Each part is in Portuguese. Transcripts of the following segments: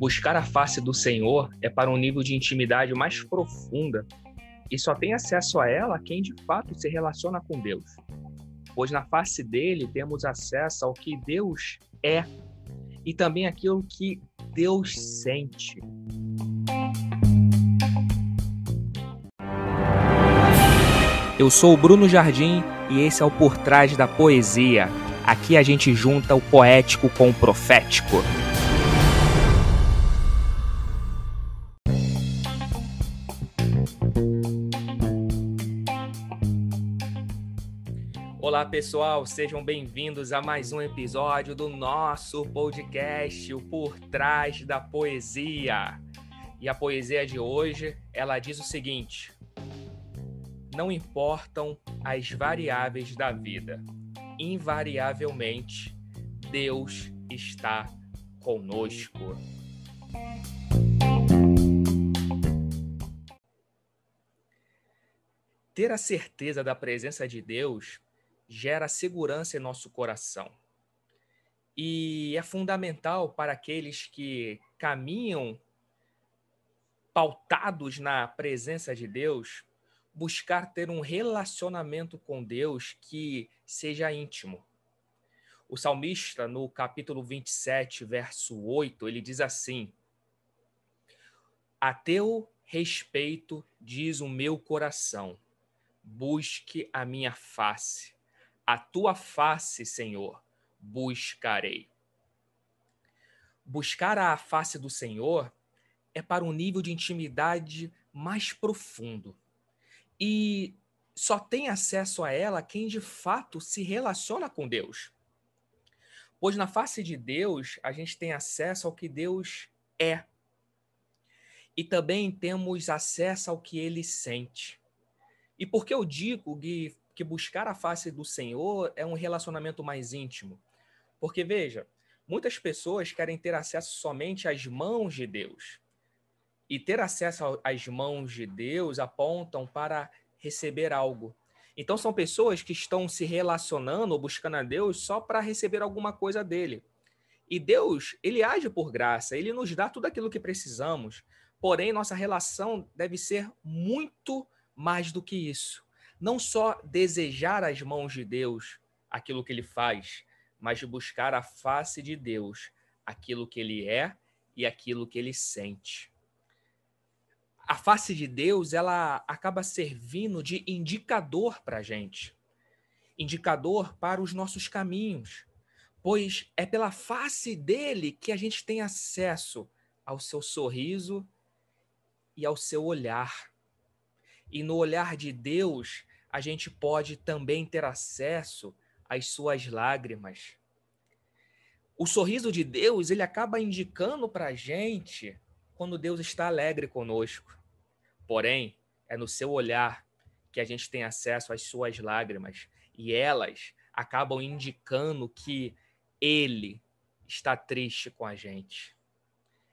Buscar a face do Senhor é para um nível de intimidade mais profunda e só tem acesso a ela quem de fato se relaciona com Deus. Pois na face dele temos acesso ao que Deus é e também aquilo que Deus sente. Eu sou o Bruno Jardim e esse é o Por Trás da Poesia. Aqui a gente junta o poético com o profético. Olá pessoal, sejam bem-vindos a mais um episódio do nosso podcast, o Por Trás da Poesia. E a poesia de hoje, ela diz o seguinte: Não importam as variáveis da vida, invariavelmente Deus está conosco. Ter a certeza da presença de Deus gera segurança em nosso coração. E é fundamental para aqueles que caminham pautados na presença de Deus, buscar ter um relacionamento com Deus que seja íntimo. O salmista, no capítulo 27, verso 8, ele diz assim: A teu respeito diz o meu coração, busque a minha face a tua face, Senhor, buscarei. Buscar a face do Senhor é para um nível de intimidade mais profundo. E só tem acesso a ela quem de fato se relaciona com Deus. Pois na face de Deus, a gente tem acesso ao que Deus é. E também temos acesso ao que ele sente. E por que eu digo que que buscar a face do Senhor é um relacionamento mais íntimo. Porque, veja, muitas pessoas querem ter acesso somente às mãos de Deus. E ter acesso às mãos de Deus apontam para receber algo. Então, são pessoas que estão se relacionando ou buscando a Deus só para receber alguma coisa dele. E Deus, ele age por graça, ele nos dá tudo aquilo que precisamos. Porém, nossa relação deve ser muito mais do que isso não só desejar as mãos de Deus aquilo que ele faz, mas de buscar a face de Deus, aquilo que ele é e aquilo que ele sente. A face de Deus, ela acaba servindo de indicador para a gente, indicador para os nossos caminhos, pois é pela face dele que a gente tem acesso ao seu sorriso e ao seu olhar. E no olhar de Deus, a gente pode também ter acesso às suas lágrimas. O sorriso de Deus, ele acaba indicando para a gente quando Deus está alegre conosco. Porém, é no seu olhar que a gente tem acesso às suas lágrimas e elas acabam indicando que ele está triste com a gente.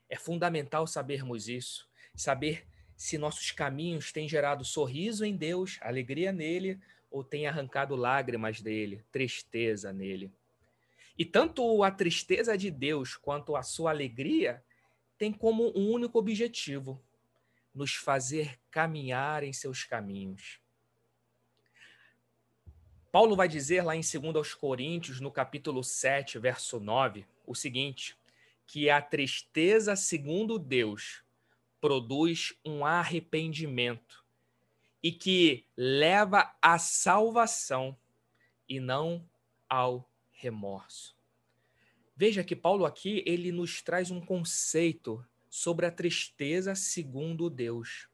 É fundamental sabermos isso, saber se nossos caminhos têm gerado sorriso em Deus, alegria nele, ou têm arrancado lágrimas dele, tristeza nele. E tanto a tristeza de Deus quanto a sua alegria têm como um único objetivo: nos fazer caminhar em seus caminhos. Paulo vai dizer lá em 2 aos Coríntios, no capítulo 7, verso 9, o seguinte: que a tristeza segundo Deus produz um arrependimento e que leva à salvação e não ao remorso. Veja que Paulo aqui ele nos traz um conceito sobre a tristeza segundo Deus.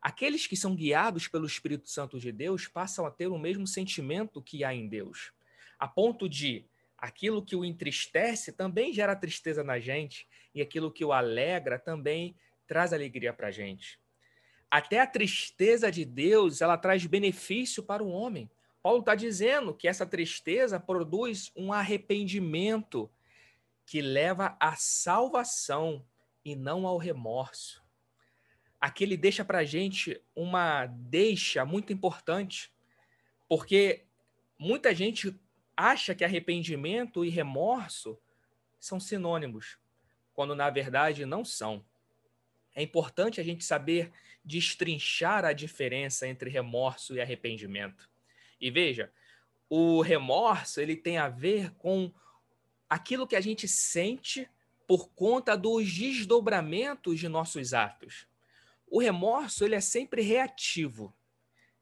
Aqueles que são guiados pelo Espírito Santo de Deus passam a ter o mesmo sentimento que há em Deus, a ponto de aquilo que o entristece também gera tristeza na gente e aquilo que o alegra também traz alegria para a gente. Até a tristeza de Deus, ela traz benefício para o homem. Paulo está dizendo que essa tristeza produz um arrependimento que leva à salvação e não ao remorso. Aqui ele deixa para a gente uma deixa muito importante, porque muita gente acha que arrependimento e remorso são sinônimos. quando na verdade não são. É importante a gente saber destrinchar a diferença entre remorso e arrependimento. E veja, o remorso ele tem a ver com aquilo que a gente sente por conta dos desdobramentos de nossos atos. O remorso ele é sempre reativo.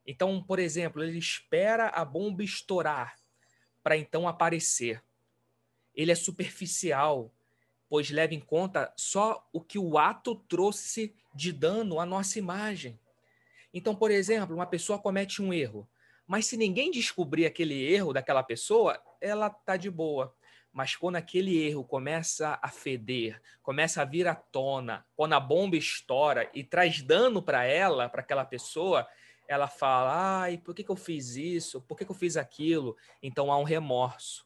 Então, por exemplo, ele espera a bomba estourar para então aparecer. Ele é superficial, pois leva em conta só o que o ato trouxe de dano à nossa imagem. Então, por exemplo, uma pessoa comete um erro, mas se ninguém descobrir aquele erro daquela pessoa, ela tá de boa. Mas quando aquele erro começa a feder, começa a vir à tona, quando a bomba estoura e traz dano para ela, para aquela pessoa, ela fala: ai, por que, que eu fiz isso? Por que, que eu fiz aquilo? Então há um remorso.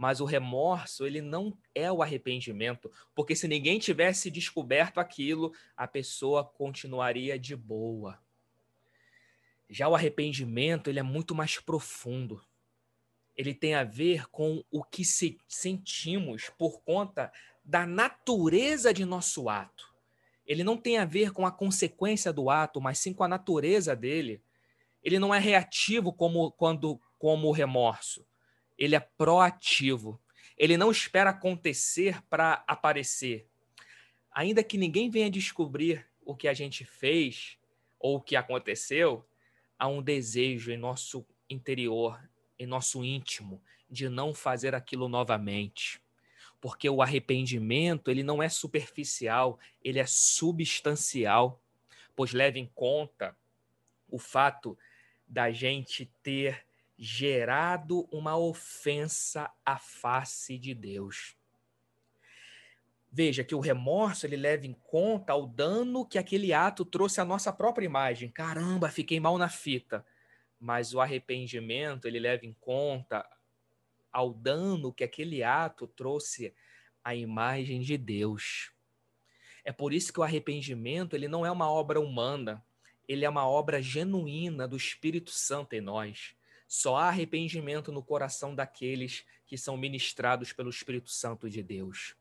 Mas o remorso, ele não é o arrependimento, porque se ninguém tivesse descoberto aquilo, a pessoa continuaria de boa. Já o arrependimento, ele é muito mais profundo. Ele tem a ver com o que se sentimos por conta da natureza de nosso ato ele não tem a ver com a consequência do ato, mas sim com a natureza dele. Ele não é reativo como quando como o remorso. Ele é proativo. Ele não espera acontecer para aparecer. Ainda que ninguém venha descobrir o que a gente fez ou o que aconteceu, há um desejo em nosso interior, em nosso íntimo, de não fazer aquilo novamente porque o arrependimento ele não é superficial, ele é substancial, pois leva em conta o fato da gente ter gerado uma ofensa à face de Deus. Veja que o remorso ele leva em conta o dano que aquele ato trouxe à nossa própria imagem. Caramba, fiquei mal na fita. Mas o arrependimento ele leva em conta ao dano que aquele ato trouxe à imagem de Deus. É por isso que o arrependimento ele não é uma obra humana, ele é uma obra genuína do Espírito Santo em nós. Só há arrependimento no coração daqueles que são ministrados pelo Espírito Santo de Deus.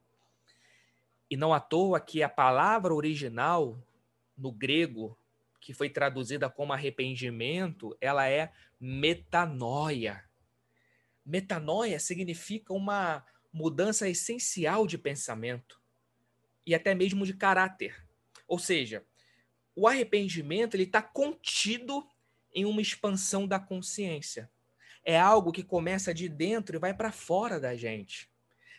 E não à toa que a palavra original no grego, que foi traduzida como arrependimento, ela é metanoia. Metanoia significa uma mudança essencial de pensamento e até mesmo de caráter. Ou seja, o arrependimento ele está contido em uma expansão da consciência. É algo que começa de dentro e vai para fora da gente.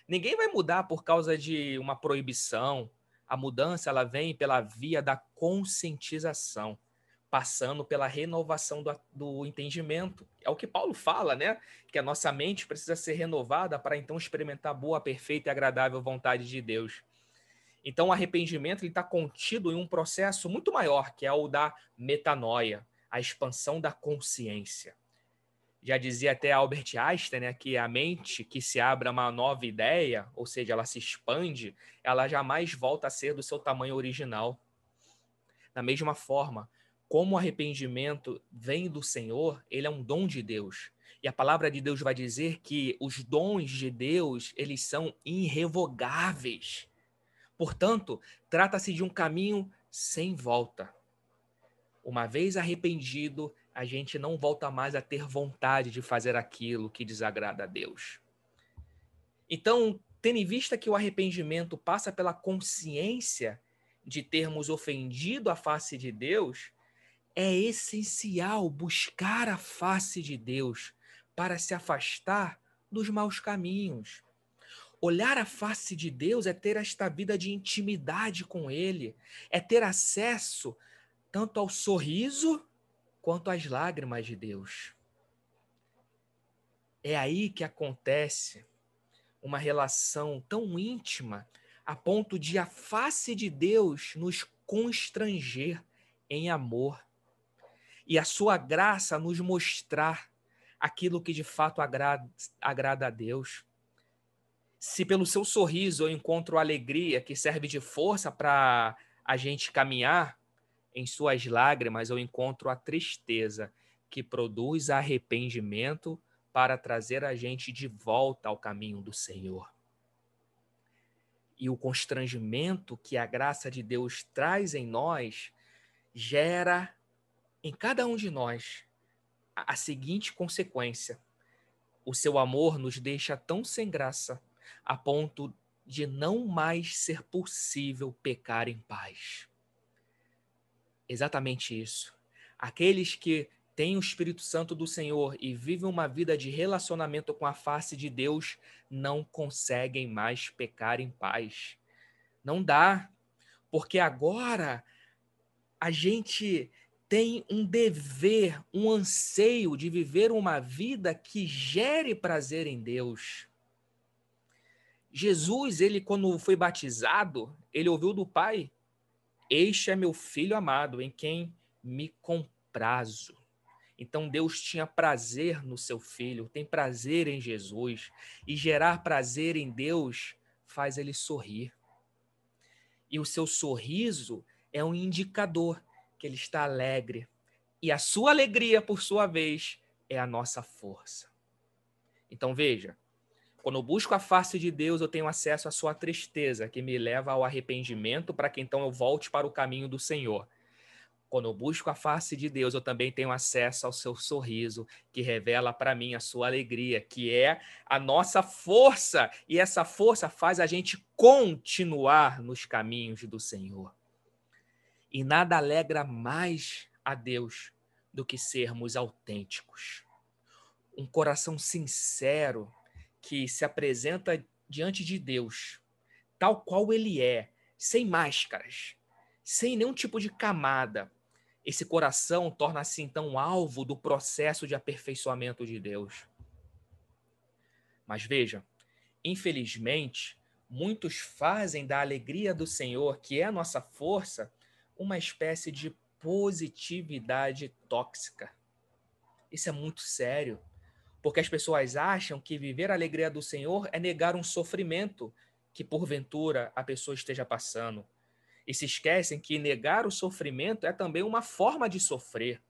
Ninguém vai mudar por causa de uma proibição. A mudança ela vem pela via da conscientização passando pela renovação do, do, entendimento. É o que Paulo fala, né? Que a nossa mente precisa ser renovada para então experimentar a boa, perfeita e agradável vontade de Deus. Então, o arrependimento está contido em um processo muito maior, que é o da metanoia, a expansão da consciência. Já dizia até Albert Einstein né, que a mente que se abre a uma nova ideia, ou seja, ela se expande, ela jamais volta a ser do seu tamanho original. Da mesma forma, como o arrependimento vem do Senhor, ele é um dom de Deus. E a palavra de Deus vai dizer que os dons de Deus, eles são irrevogáveis. Portanto, trata-se de um caminho sem volta. Uma vez arrependido, a gente não volta mais a ter vontade de fazer aquilo que desagrada a Deus. Então, tendo em vista que o arrependimento passa pela consciência de termos ofendido a face de Deus, é essencial buscar a face de Deus para se afastar dos maus caminhos. Olhar a face de Deus é ter esta vida de intimidade com Ele, é ter acesso tanto ao sorriso quanto às lágrimas de Deus. É aí que acontece uma relação tão íntima a ponto de a face de Deus nos constranger em amor e a sua graça nos mostrar aquilo que de fato agrada, agrada a Deus. Se pelo seu sorriso eu encontro alegria que serve de força para a gente caminhar, em suas lágrimas eu encontro a tristeza que produz arrependimento para trazer a gente de volta ao caminho do Senhor. e o constrangimento que a graça de Deus traz em nós gera em cada um de nós a seguinte consequência: o seu amor nos deixa tão sem graça a ponto de não mais ser possível pecar em paz. Exatamente isso. Aqueles que têm o Espírito Santo do Senhor e vivem uma vida de relacionamento com a face de Deus não conseguem mais pecar em paz. Não dá, porque agora a gente tem um dever, um anseio de viver uma vida que gere prazer em Deus. Jesus, ele quando foi batizado, ele ouviu do Pai: "Este é meu filho amado, em quem me comprazo". Então Deus tinha prazer no seu filho, tem prazer em Jesus, e gerar prazer em Deus faz ele sorrir. E o seu sorriso é um indicador que ele está alegre. E a sua alegria, por sua vez, é a nossa força. Então veja, quando eu busco a face de Deus, eu tenho acesso à sua tristeza, que me leva ao arrependimento, para que então eu volte para o caminho do Senhor. Quando eu busco a face de Deus, eu também tenho acesso ao seu sorriso, que revela para mim a sua alegria, que é a nossa força. E essa força faz a gente continuar nos caminhos do Senhor. E nada alegra mais a Deus do que sermos autênticos. Um coração sincero que se apresenta diante de Deus, tal qual ele é, sem máscaras, sem nenhum tipo de camada. Esse coração torna-se então alvo do processo de aperfeiçoamento de Deus. Mas veja, infelizmente, muitos fazem da alegria do Senhor, que é a nossa força, uma espécie de positividade tóxica. Isso é muito sério, porque as pessoas acham que viver a alegria do Senhor é negar um sofrimento que porventura a pessoa esteja passando. E se esquecem que negar o sofrimento é também uma forma de sofrer.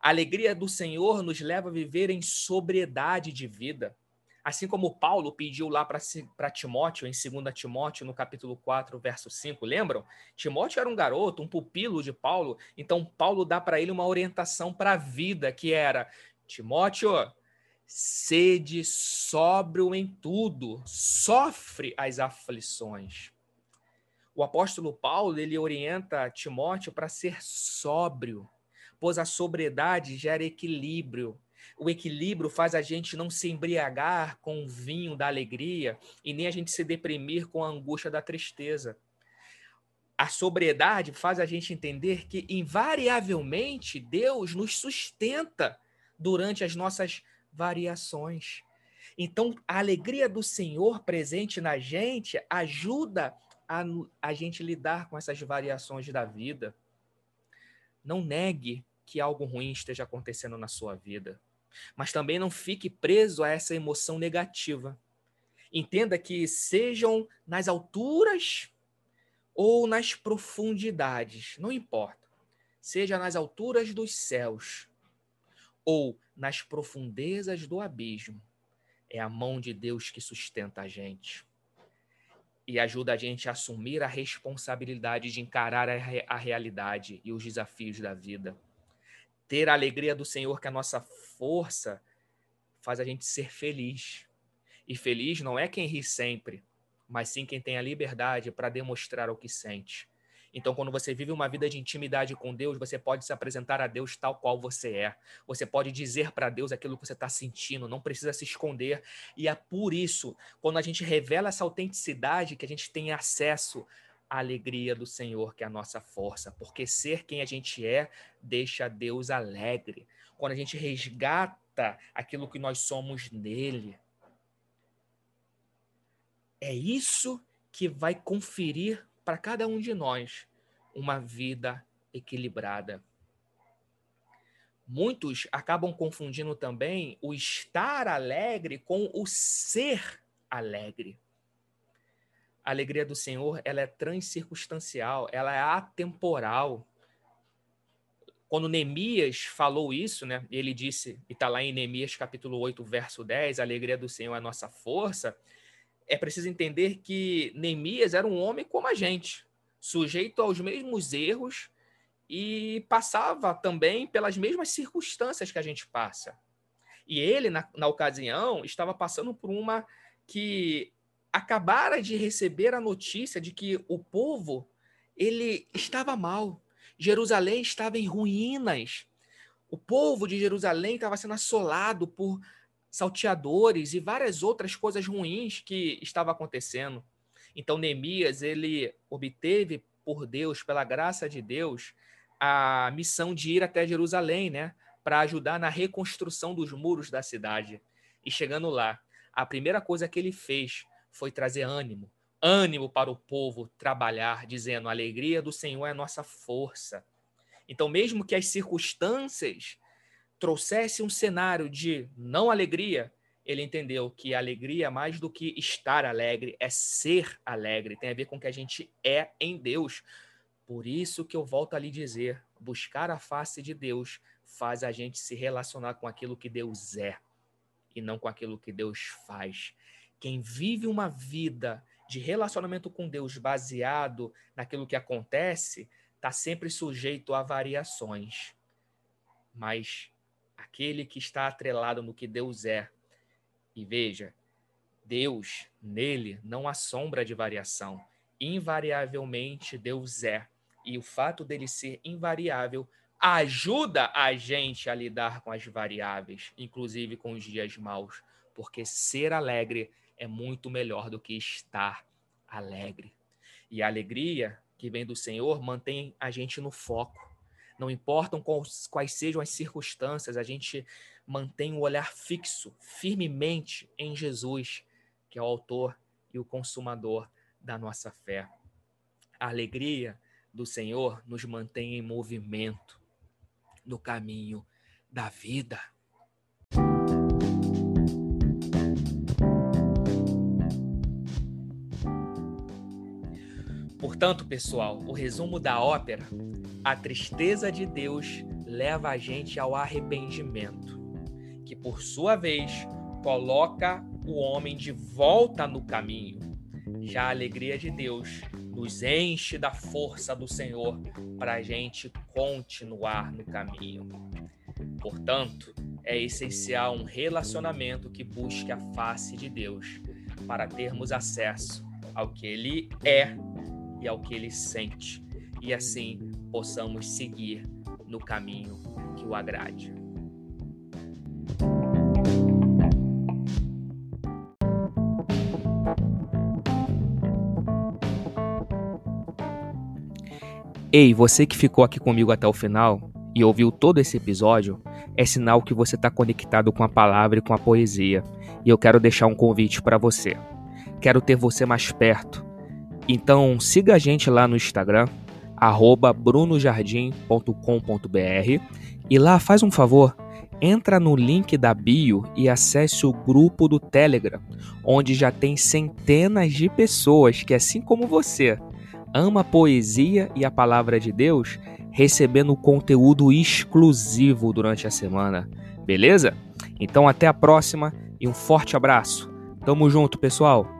A alegria do Senhor nos leva a viver em sobriedade de vida. Assim como Paulo pediu lá para Timóteo, em 2 Timóteo, no capítulo 4, verso 5, lembram? Timóteo era um garoto, um pupilo de Paulo, então Paulo dá para ele uma orientação para a vida, que era: Timóteo, sede sóbrio em tudo, sofre as aflições. O apóstolo Paulo, ele orienta Timóteo para ser sóbrio, pois a sobriedade gera equilíbrio, o equilíbrio faz a gente não se embriagar com o vinho da alegria e nem a gente se deprimir com a angústia da tristeza. A sobriedade faz a gente entender que, invariavelmente, Deus nos sustenta durante as nossas variações. Então, a alegria do Senhor presente na gente ajuda a, a gente lidar com essas variações da vida. Não negue que algo ruim esteja acontecendo na sua vida. Mas também não fique preso a essa emoção negativa. Entenda que sejam nas alturas ou nas profundidades, não importa. Seja nas alturas dos céus ou nas profundezas do abismo, é a mão de Deus que sustenta a gente e ajuda a gente a assumir a responsabilidade de encarar a, re a realidade e os desafios da vida ter a alegria do Senhor, que é a nossa força, faz a gente ser feliz. E feliz não é quem ri sempre, mas sim quem tem a liberdade para demonstrar o que sente. Então, quando você vive uma vida de intimidade com Deus, você pode se apresentar a Deus tal qual você é. Você pode dizer para Deus aquilo que você está sentindo, não precisa se esconder. E é por isso, quando a gente revela essa autenticidade, que a gente tem acesso a alegria do Senhor, que é a nossa força, porque ser quem a gente é deixa Deus alegre. Quando a gente resgata aquilo que nós somos nele, é isso que vai conferir para cada um de nós uma vida equilibrada. Muitos acabam confundindo também o estar alegre com o ser alegre. A alegria do Senhor, ela é transcircunstancial, ela é atemporal. Quando Neemias falou isso, né, ele disse, e está lá em Neemias capítulo 8, verso 10, a alegria do Senhor é a nossa força, é preciso entender que Neemias era um homem como a gente, sujeito aos mesmos erros e passava também pelas mesmas circunstâncias que a gente passa. E ele, na, na ocasião, estava passando por uma que acabara de receber a notícia de que o povo ele estava mal. Jerusalém estava em ruínas. O povo de Jerusalém estava sendo assolado por salteadores e várias outras coisas ruins que estavam acontecendo. Então Neemias ele obteve por Deus, pela graça de Deus, a missão de ir até Jerusalém, né, para ajudar na reconstrução dos muros da cidade. E chegando lá, a primeira coisa que ele fez foi trazer ânimo, ânimo para o povo trabalhar, dizendo: a alegria do Senhor é nossa força. Então, mesmo que as circunstâncias trouxessem um cenário de não alegria, ele entendeu que alegria, mais do que estar alegre, é ser alegre, tem a ver com o que a gente é em Deus. Por isso que eu volto a lhe dizer: buscar a face de Deus faz a gente se relacionar com aquilo que Deus é e não com aquilo que Deus faz. Quem vive uma vida de relacionamento com Deus baseado naquilo que acontece, está sempre sujeito a variações. Mas aquele que está atrelado no que Deus é, e veja, Deus, nele não há sombra de variação. Invariavelmente Deus é. E o fato dele ser invariável ajuda a gente a lidar com as variáveis, inclusive com os dias maus, porque ser alegre é muito melhor do que estar alegre. E a alegria que vem do Senhor mantém a gente no foco. Não importam quais, quais sejam as circunstâncias, a gente mantém o olhar fixo, firmemente em Jesus, que é o autor e o consumador da nossa fé. A alegria do Senhor nos mantém em movimento no caminho da vida. Portanto, pessoal, o resumo da ópera: a tristeza de Deus leva a gente ao arrependimento, que por sua vez coloca o homem de volta no caminho. Já a alegria de Deus nos enche da força do Senhor para a gente continuar no caminho. Portanto, é essencial um relacionamento que busque a face de Deus para termos acesso ao que Ele é e ao que ele sente, e assim possamos seguir no caminho que o agrade. Ei, você que ficou aqui comigo até o final e ouviu todo esse episódio, é sinal que você está conectado com a palavra e com a poesia. E eu quero deixar um convite para você. Quero ter você mais perto então siga a gente lá no Instagram, brunojardim.com.br e lá faz um favor, entra no link da bio e acesse o grupo do Telegram, onde já tem centenas de pessoas que, assim como você, ama a poesia e a palavra de Deus, recebendo conteúdo exclusivo durante a semana. Beleza? Então até a próxima e um forte abraço. Tamo junto, pessoal!